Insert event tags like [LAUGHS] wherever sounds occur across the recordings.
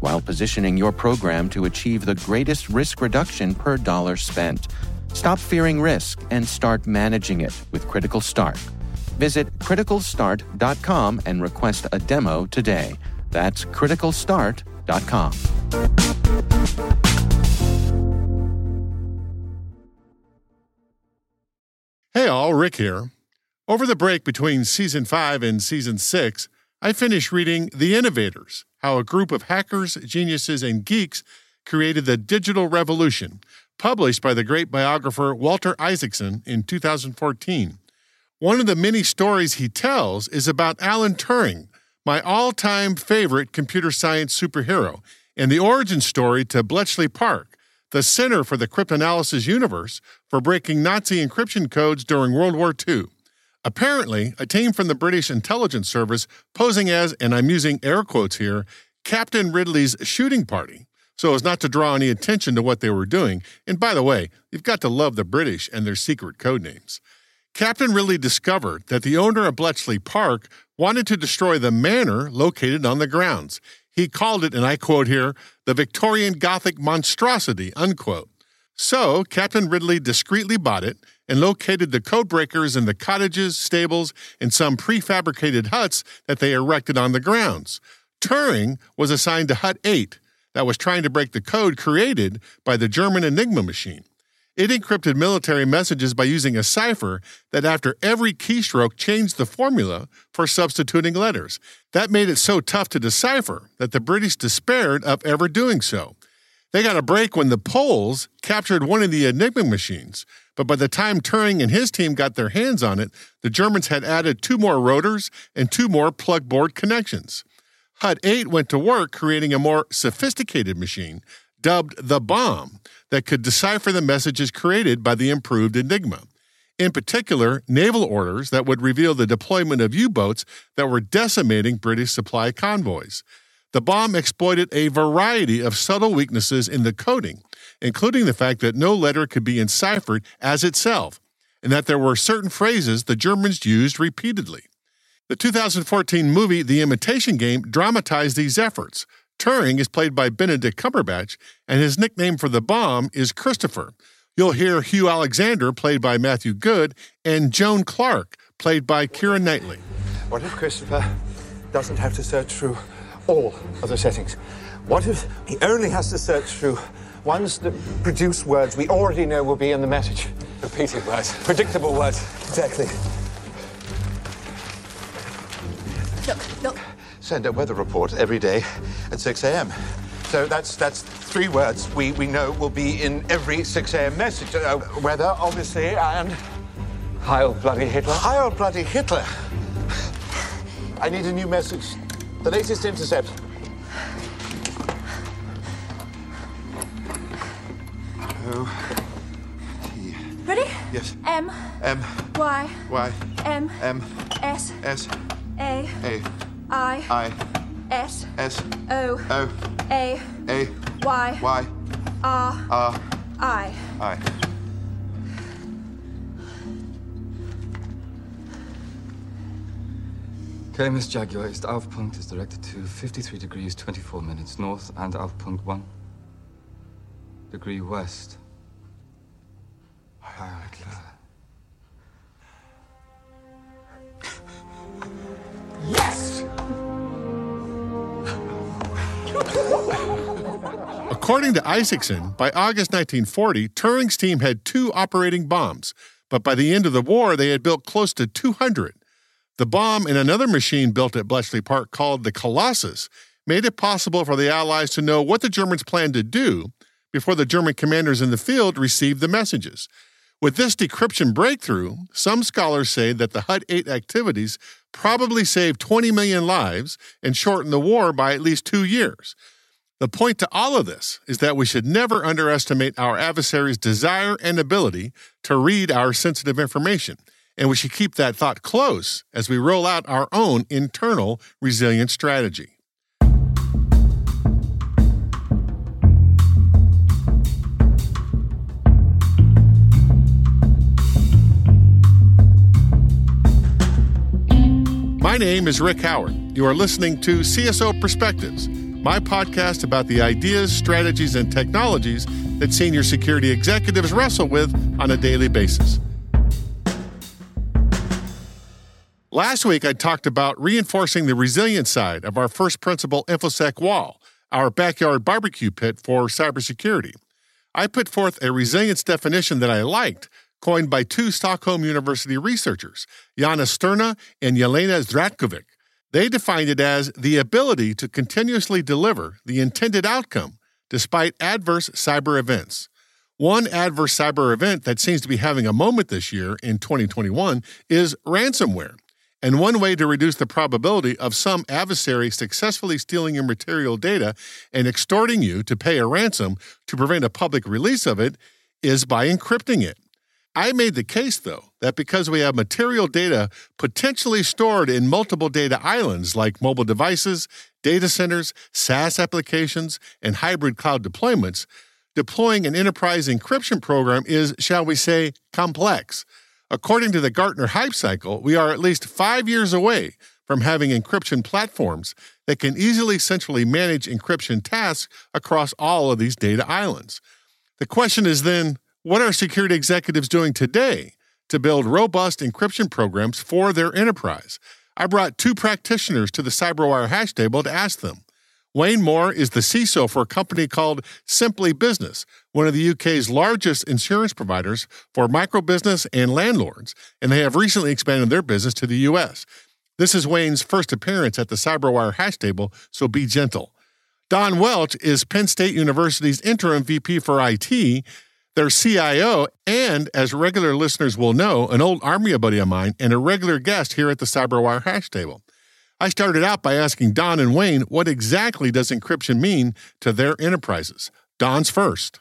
while positioning your program to achieve the greatest risk reduction per dollar spent. Stop fearing risk and start managing it with Critical Start. Visit criticalstart.com and request a demo today. That's criticalstart.com. Hey all, Rick here. Over the break between season 5 and season 6, I finished reading The Innovators How a Group of Hackers, Geniuses, and Geeks Created the Digital Revolution, published by the great biographer Walter Isaacson in 2014. One of the many stories he tells is about Alan Turing, my all time favorite computer science superhero, and the origin story to Bletchley Park, the center for the cryptanalysis universe for breaking Nazi encryption codes during World War II. Apparently, a team from the British intelligence service posing as, and I'm using air quotes here, Captain Ridley's shooting party, so as not to draw any attention to what they were doing. And by the way, you've got to love the British and their secret code names. Captain Ridley discovered that the owner of Bletchley Park wanted to destroy the manor located on the grounds. He called it, and I quote here, the Victorian Gothic monstrosity, unquote. So Captain Ridley discreetly bought it and located the codebreakers in the cottages, stables, and some prefabricated huts that they erected on the grounds. Turing was assigned to Hut 8 that was trying to break the code created by the German Enigma machine. It encrypted military messages by using a cipher that, after every keystroke, changed the formula for substituting letters. That made it so tough to decipher that the British despaired of ever doing so. They got a break when the Poles captured one of the Enigma machines, but by the time Turing and his team got their hands on it, the Germans had added two more rotors and two more plug board connections. HUT 8 went to work creating a more sophisticated machine dubbed the bomb that could decipher the messages created by the improved Enigma. In particular, naval orders that would reveal the deployment of U boats that were decimating British supply convoys. The bomb exploited a variety of subtle weaknesses in the coding, including the fact that no letter could be enciphered as itself, and that there were certain phrases the Germans used repeatedly. The 2014 movie The Imitation Game dramatized these efforts, Turing is played by Benedict Cumberbatch, and his nickname for the bomb is Christopher. You'll hear Hugh Alexander, played by Matthew Goode, and Joan Clarke, played by Keira Knightley. What if Christopher doesn't have to search through all of the settings? What if he only has to search through ones that produce words we already know will be in the message? Repeated words, predictable words. Exactly. Look, look. Send a weather report every day at 6 a.m. So that's that's three words we, we know will be in every 6 a.m. message. Uh, weather, obviously, and Heil bloody Hitler. Heil bloody Hitler. I need a new message. The latest intercept. O oh, T. Ready? Yes. M. M. Y. Y. M. M. S. S. A. A. I. I. S. S. O. O. A. A. Y. Y. R R. I. I. KMS Jaguar ist Aufpunkt is directed to 53 degrees 24 minutes north and Aufpunkt 1 degree west. Heil Hitler. According to Isaacson, by August 1940, Turing's team had two operating bombs, but by the end of the war, they had built close to 200. The bomb in another machine built at Bletchley Park called the Colossus made it possible for the Allies to know what the Germans planned to do before the German commanders in the field received the messages. With this decryption breakthrough, some scholars say that the Hut 8 activities probably saved 20 million lives and shortened the war by at least two years. The point to all of this is that we should never underestimate our adversary's desire and ability to read our sensitive information and we should keep that thought close as we roll out our own internal resilience strategy. My name is Rick Howard. You are listening to CSO Perspectives, my podcast about the ideas, strategies, and technologies that senior security executives wrestle with on a daily basis. Last week, I talked about reinforcing the resilient side of our first principle InfoSec wall, our backyard barbecue pit for cybersecurity. I put forth a resilience definition that I liked, coined by two Stockholm University researchers, Jana Stirna and Jelena Zdravkovic. They defined it as the ability to continuously deliver the intended outcome despite adverse cyber events. One adverse cyber event that seems to be having a moment this year in 2021 is ransomware. And one way to reduce the probability of some adversary successfully stealing your material data and extorting you to pay a ransom to prevent a public release of it is by encrypting it. I made the case, though, that because we have material data potentially stored in multiple data islands like mobile devices, data centers, SaaS applications, and hybrid cloud deployments, deploying an enterprise encryption program is, shall we say, complex. According to the Gartner Hype Cycle, we are at least five years away from having encryption platforms that can easily centrally manage encryption tasks across all of these data islands. The question is then what are security executives doing today to build robust encryption programs for their enterprise? I brought two practitioners to the CyberWire hash table to ask them. Wayne Moore is the CISO for a company called Simply Business, one of the UK's largest insurance providers for microbusiness and landlords, and they have recently expanded their business to the US. This is Wayne's first appearance at the CyberWire hash table, so be gentle. Don Welch is Penn State University's interim VP for IT, their CIO, and as regular listeners will know, an old Army buddy of mine and a regular guest here at the CyberWire hash table. I started out by asking Don and Wayne what exactly does encryption mean to their enterprises. Don's first.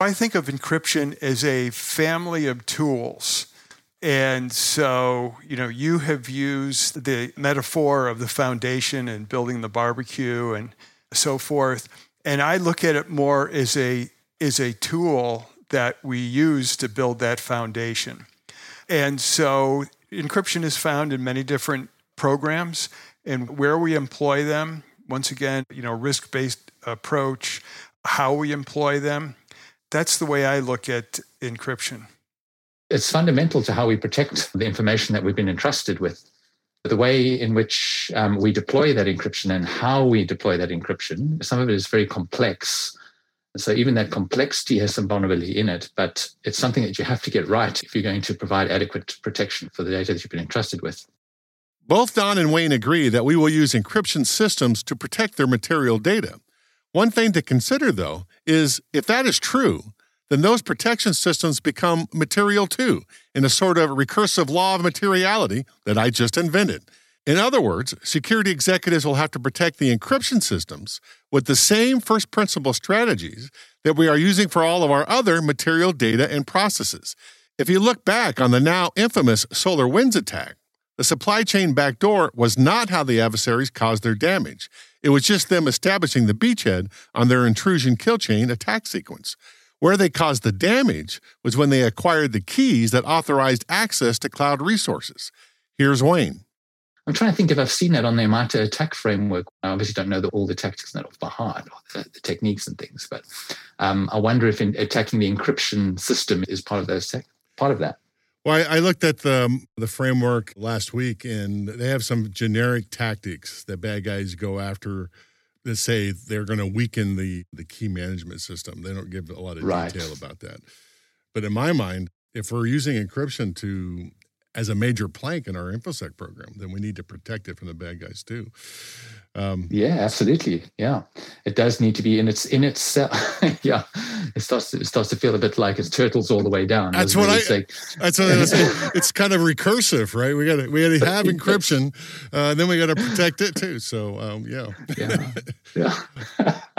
I think of encryption as a family of tools. And so, you know, you have used the metaphor of the foundation and building the barbecue and so forth. And I look at it more as a as a tool that we use to build that foundation. And so encryption is found in many different programs and where we employ them. Once again, you know, risk-based approach, how we employ them. That's the way I look at encryption. It's fundamental to how we protect the information that we've been entrusted with. The way in which um, we deploy that encryption and how we deploy that encryption, some of it is very complex. So even that complexity has some vulnerability in it, but it's something that you have to get right if you're going to provide adequate protection for the data that you've been entrusted with. Both Don and Wayne agree that we will use encryption systems to protect their material data. One thing to consider, though, is if that is true, then those protection systems become material too, in a sort of recursive law of materiality that I just invented. In other words, security executives will have to protect the encryption systems with the same first principle strategies that we are using for all of our other material data and processes. If you look back on the now infamous SolarWinds attack, the supply chain backdoor was not how the adversaries caused their damage. It was just them establishing the beachhead on their intrusion kill chain attack sequence. Where they caused the damage was when they acquired the keys that authorized access to cloud resources. Here's Wayne. I'm trying to think if I've seen that on the MITRE ATT&CK framework. I obviously don't know the, all the tactics and that off by heart, the, the, techniques and things, but um, I wonder if in, attacking the encryption system is part of those tech, part of that. Well, I, I looked at the um, the framework last week, and they have some generic tactics that bad guys go after. that say they're going to weaken the the key management system. They don't give a lot of Right. detail about that. But in my mind, if we're using encryption to as a major plank in our infosec program, then we need to protect it from the bad guys too. Um, Yeah, absolutely. Yeah, it does need to be in its in itself. [LAUGHS] yeah, it starts to, it starts to feel a bit like it's turtles all the way down. That's what? I- It's like, That's what I was saying. [LAUGHS] It's kind of recursive, right? We got to we got to have encryption, uh, then we got to protect it too. So um, yeah, yeah, yeah. [LAUGHS]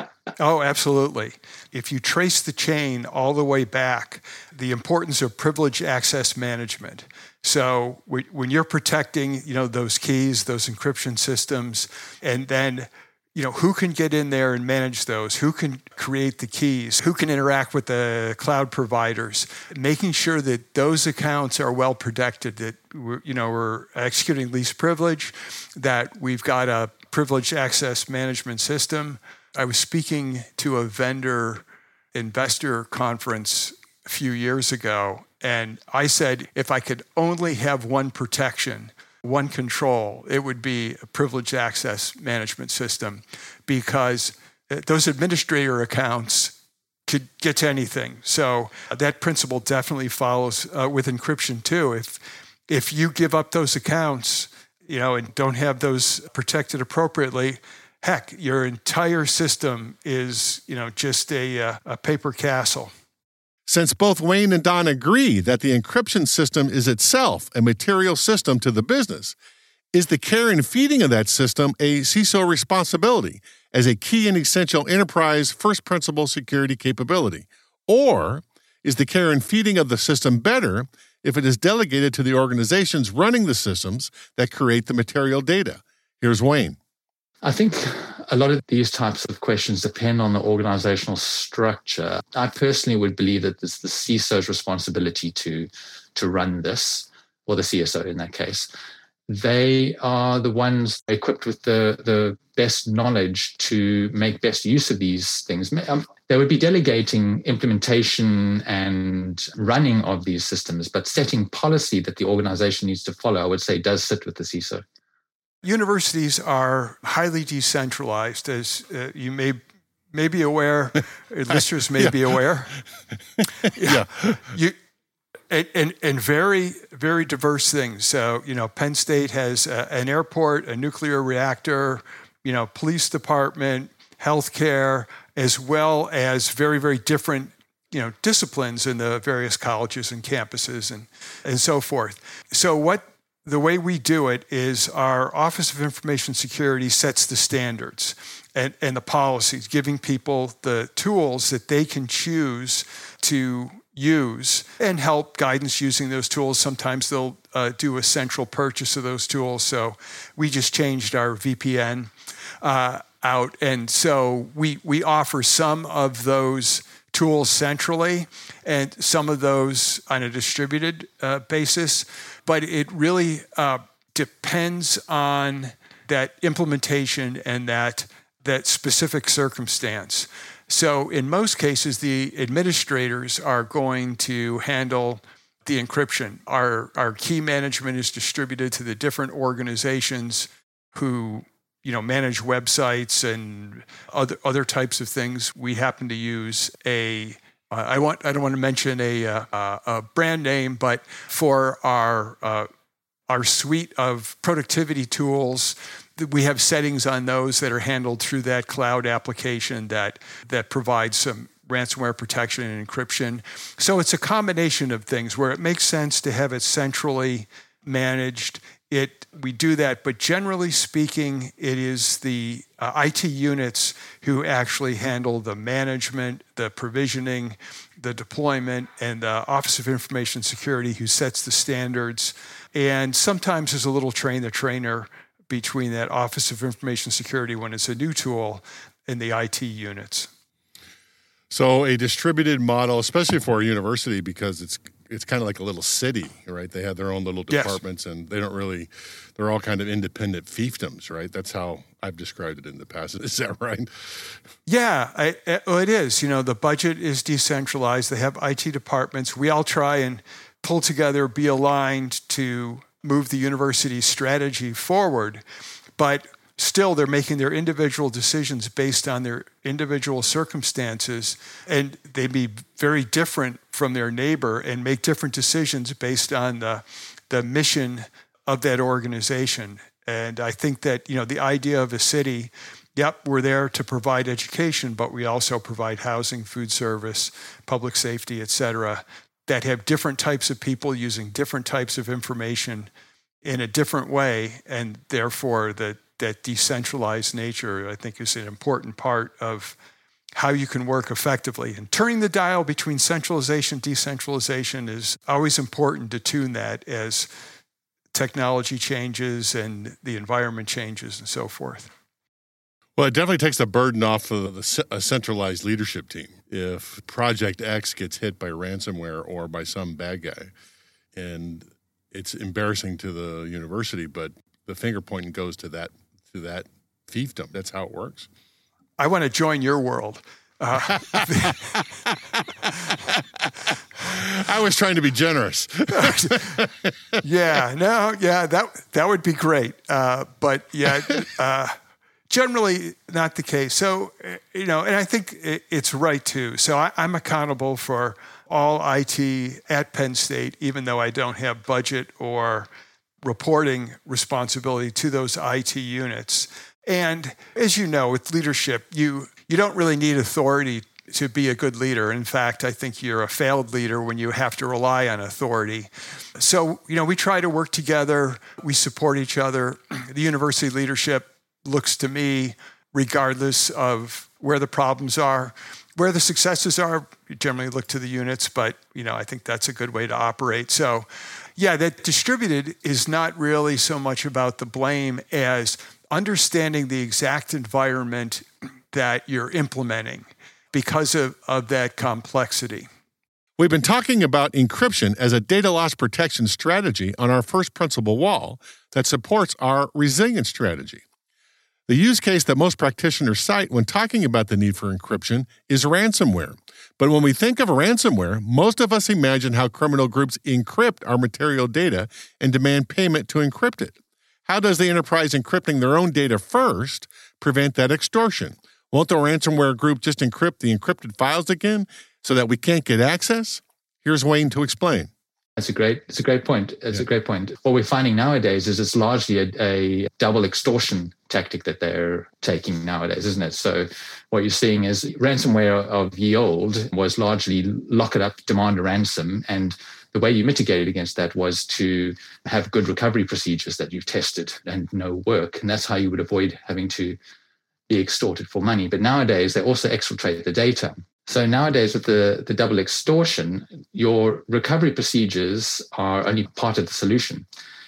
Oh, absolutely. If you trace the chain all the way back, the importance of privileged access management. So when you're protecting, you know, those keys, those encryption systems, and then you know who can get in there and manage those who can create the keys who can interact with the cloud providers making sure that those accounts are well protected that we're, you know we're executing least privilege that we've got a privileged access management system i was speaking to a vendor investor conference a few years ago and i said if i could only have one protection one control, it would be a privileged access management system because uh, those administrator accounts could get to anything. So uh, that principle definitely follows uh, with encryption too. If if you give up those accounts, you know, and don't have those protected appropriately, heck, your entire system is, you know, just a, uh, a paper castle. Since both Wayne and Don agree that the encryption system is itself a material system to the business, is the care and feeding of that system a CISO responsibility as a key and essential enterprise first principle security capability? Or is the care and feeding of the system better if it is delegated to the organizations running the systems that create the material data? Here's Wayne. I think a lot of these types of questions depend on the organizational structure. I personally would believe that it's the CISO's responsibility to to run this, or the CSO in that case. They are the ones equipped with the, the best knowledge to make best use of these things. Um, They would be delegating implementation and running of these systems, but setting policy that the organization needs to follow, I would say, does sit with the CISO. Universities are highly decentralized, as uh, you may may be aware. [LAUGHS] listeners may be aware. [LAUGHS] Yeah. [LAUGHS] You and, and and very very diverse things. So you know, Penn State has uh, an airport, a nuclear reactor, you know, police department, healthcare, as well as very very different you know disciplines in the various colleges and campuses and and so forth. So what the way we do it is our Office of Information Security sets the standards and, and the policies, giving people the tools that they can choose to use and help guidance using those tools. Sometimes they'll uh, do a central purchase of those tools. So we just changed our VPN uh, out. And so we, we offer some of those tools centrally and some of those on a distributed uh, basis. But it really uh, depends on that implementation and that, that specific circumstance. So, in most cases, the administrators are going to handle the encryption. Our, our key management is distributed to the different organizations who you know manage websites and other other types of things. We happen to use a uh, I want I don't want to mention a, uh, a brand name, but for our uh, our suite of productivity tools, we have settings on those that are handled through that cloud application that that provides some ransomware protection and encryption. So it's a combination of things where it makes sense to have it centrally managed. It we do that, but generally speaking, it is the uh, IT units who actually handle the management, the provisioning, the deployment, and the Office of Information Security who sets the standards. And sometimes there's a little train the trainer between that Office of Information Security when it's a new tool and the IT units. So a distributed model, especially for a university, because it's it's kind of like a little city, right? They have their own little Yes. departments, and they don't really. They're all kind of independent fiefdoms, right? That's how I've described it in the past. [LAUGHS] Is that right? Yeah, I, eh, I- it is. You know, the budget is decentralized. They have IT departments. We all try and pull together, be aligned to move the university's strategy forward. But still they're making their individual decisions based on their individual circumstances and they'd be very different from their neighbor and make different decisions based on the, the mission of that organization. And i think that you know the idea of a city yep we're there to provide education but we also provide housing food service public safety et cetera that have different types of people using different types of information in a different way and therefore the that decentralized nature, I think, is an important part of how you can work effectively. And turning the dial between centralization and decentralization is always important to tune that as technology changes and the environment changes and so forth. Well, it definitely takes the burden off of the, a centralized leadership team. If Project X gets hit by ransomware or by some bad guy, and it's embarrassing to the university, but the finger pointing goes to that to that fiefdom. That's how it works. I want to join your world. Uh, I was trying to be generous. [LAUGHS] yeah, no, yeah, that that would be great. Uh, but yeah, uh, generally not the case. So uh, you know, and I think it's right too. So I, I'm accountable for all IT at Penn State, even though I don't have budget or reporting responsibility to those IT units. And as you know, with leadership, you, you don't really need authority to be a good leader. In fact, I think you're a failed leader when you have to rely on authority. So, you know, we try to work together, we support each other. [CLEARS THROAT] The university leadership looks to me, regardless of where the problems are, where the successes are, you generally look to the units, but you know, I think that's a good way to operate. So yeah, that distributed is not really so much about the blame as understanding the exact environment that you're implementing because of, of that complexity. We've been talking about encryption as a data loss protection strategy on our first principle wall that supports our resilience strategy. The use case that most practitioners cite when talking about the need for encryption is ransomware. But when we think of ransomware, most of us imagine how criminal groups encrypt our material data and demand payment to encrypt it. How does the enterprise encrypting their own data first prevent that extortion? Won't the ransomware group just encrypt the encrypted files again so that we can't get access? Here's Wayne to explain. That's a great. It's a great point. It's yeah. a great point. What we're finding nowadays is it's largely a, a, double extortion tactic that they're taking nowadays, isn't it? So, what you're seeing is ransomware of ye old was largely lock it up, demand a ransom, and the way you mitigated against that was to have good recovery procedures that you've tested and know work, and that's how you would avoid having to be extorted for money. But nowadays, they also exfiltrate the data. So nowadays, with the, the double extortion, your recovery procedures are only part of the solution.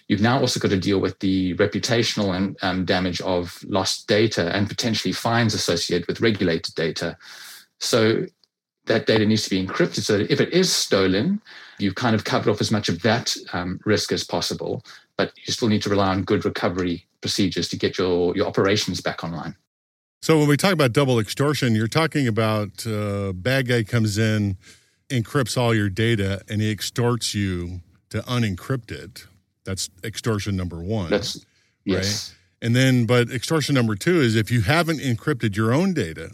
You've now also got to deal with the reputational and um, damage of lost data and potentially fines associated with regulated data. So that data needs to be encrypted so that if it is stolen, you've kind of covered off as much of that um, risk as possible. But you still need to rely on good recovery procedures to get your, your operations back online. So when we talk about double extortion, you're talking about uh, bad guy comes in, encrypts all your data, and he extorts you to unencrypt it. That's extortion number one. That's yes. Right? And then, but extortion number two is if you haven't encrypted your own data,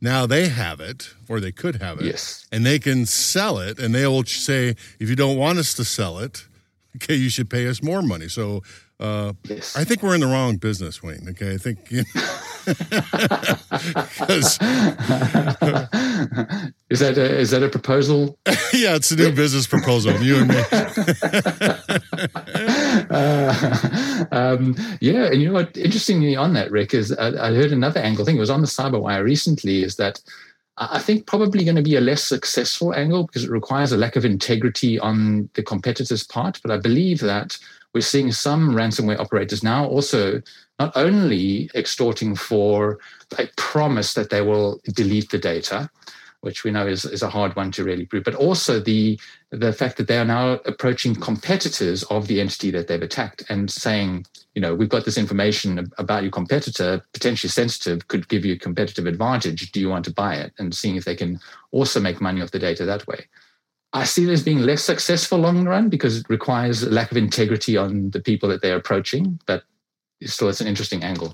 now they have it, or they could have it, yes. and they can sell it, and they will say, if you don't want us to sell it, [LAUGHS] okay, you should pay us more money. So uh, yes. I think we're in the wrong business, Wayne. Okay, I think you know, [LAUGHS] [LAUGHS] is that a, is that a proposal? [LAUGHS] yeah, it's a new business proposal. You and me. uh, um, yeah, and you know what? Interestingly, on that, Rick, is I, I heard another angle. I think it was on the CyberWire recently. Is that I think probably going to be a less successful angle because it requires a lack of integrity on the competitor's part. But I believe that we're seeing some ransomware operators now also not only extorting for a promise that they will delete the data, which we know is, is a hard one to really prove, but also the the fact that they are now approaching competitors of the entity that they've attacked and saying, you know, we've got this information about your competitor, potentially sensitive, could give you a competitive advantage. Do you want to buy it? And seeing if they can also make money off the data that way. I see it as being less successful long run because it requires a lack of integrity on the people that they're approaching, but still it's an interesting angle.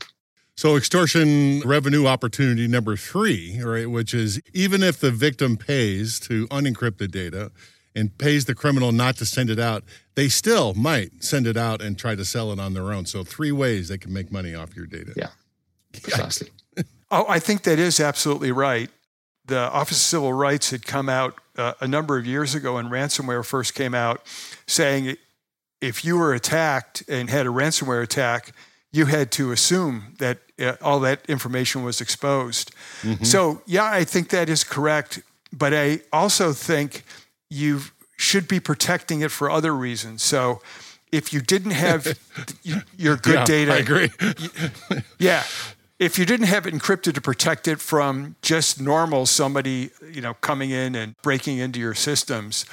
So, extortion revenue opportunity number three, right, which is even if the victim pays to unencrypt the data and pays the criminal not to send it out, they still might send it out and try to sell it on their own. So, three ways they can make money off your data. Yeah, [LAUGHS] precisely. oh, I think that is absolutely right. The Office of Civil Rights had come out uh, a number of years ago when ransomware first came out, saying if you were attacked and had a ransomware attack, you had to assume that uh, all that information was exposed. Mm-hmm. So, yeah, I think that is correct. But I also think you should be protecting it for other reasons. So, if you didn't have [LAUGHS] your good yeah, data, I agree. yeah. If you didn't have it encrypted to protect it from just normal somebody, you know, coming in and breaking into your systems,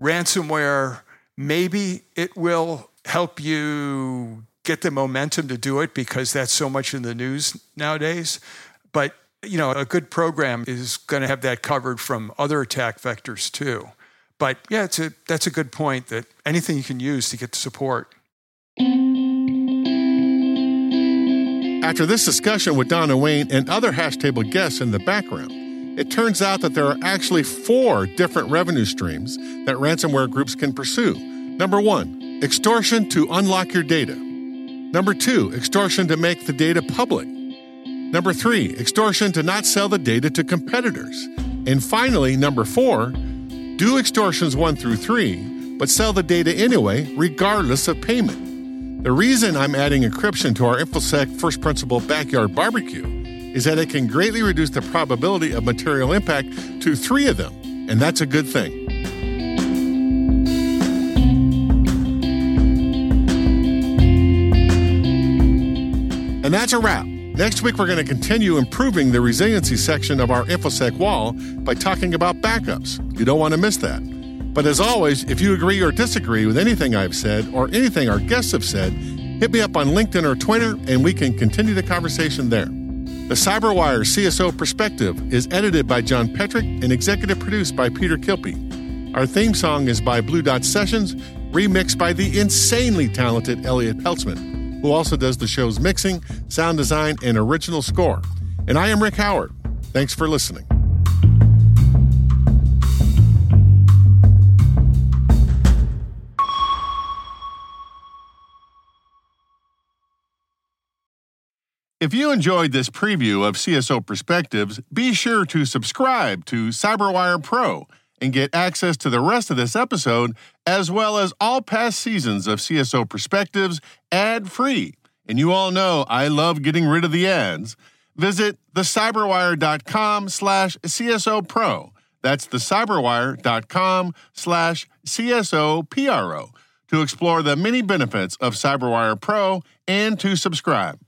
ransomware maybe it will help you get the momentum to do it because that's so much in the news nowadays. But you know, a good program is going to have that covered from other attack vectors too. But yeah, it's a that's a good point that anything you can use to get support. After this discussion with Don and Wayne and other hash table guests in the background, it turns out that there are actually four different revenue streams that ransomware groups can pursue. Number one, extortion to unlock your data. Number two, extortion to make the data public. Number three, extortion to not sell the data to competitors. And finally, number four, do extortions one through three, but sell the data anyway, regardless of payment. The reason I'm adding encryption to our InfoSec first principle backyard barbecue is that it can greatly reduce the probability of material impact to three of them, and that's a good thing. And that's a wrap. Next week, we're going to continue improving the resiliency section of our InfoSec wall by talking about backups. You don't want to miss that. But as always, if you agree or disagree with anything I've said or anything our guests have said, hit me up on LinkedIn or Twitter and we can continue the conversation there. The CyberWire CSO Perspective is edited by John Petrik and executive produced by Peter Kilpe. Our theme song is by Blue Dot Sessions, remixed by the insanely talented Elliot Peltzman who also does the show's mixing, sound design, and original score. And I am Rick Howard. Thanks for listening. If you enjoyed this preview of CSO Perspectives, be sure to subscribe to CyberWire Pro and get access to the rest of this episode, as well as all past seasons of CSO Perspectives ad free. And you all know I love getting rid of the ads. Visit thecyberwire.com slash CSO Pro. That's thecyberwire.com slash CSO PRO to explore the many benefits of CyberWire Pro and to subscribe.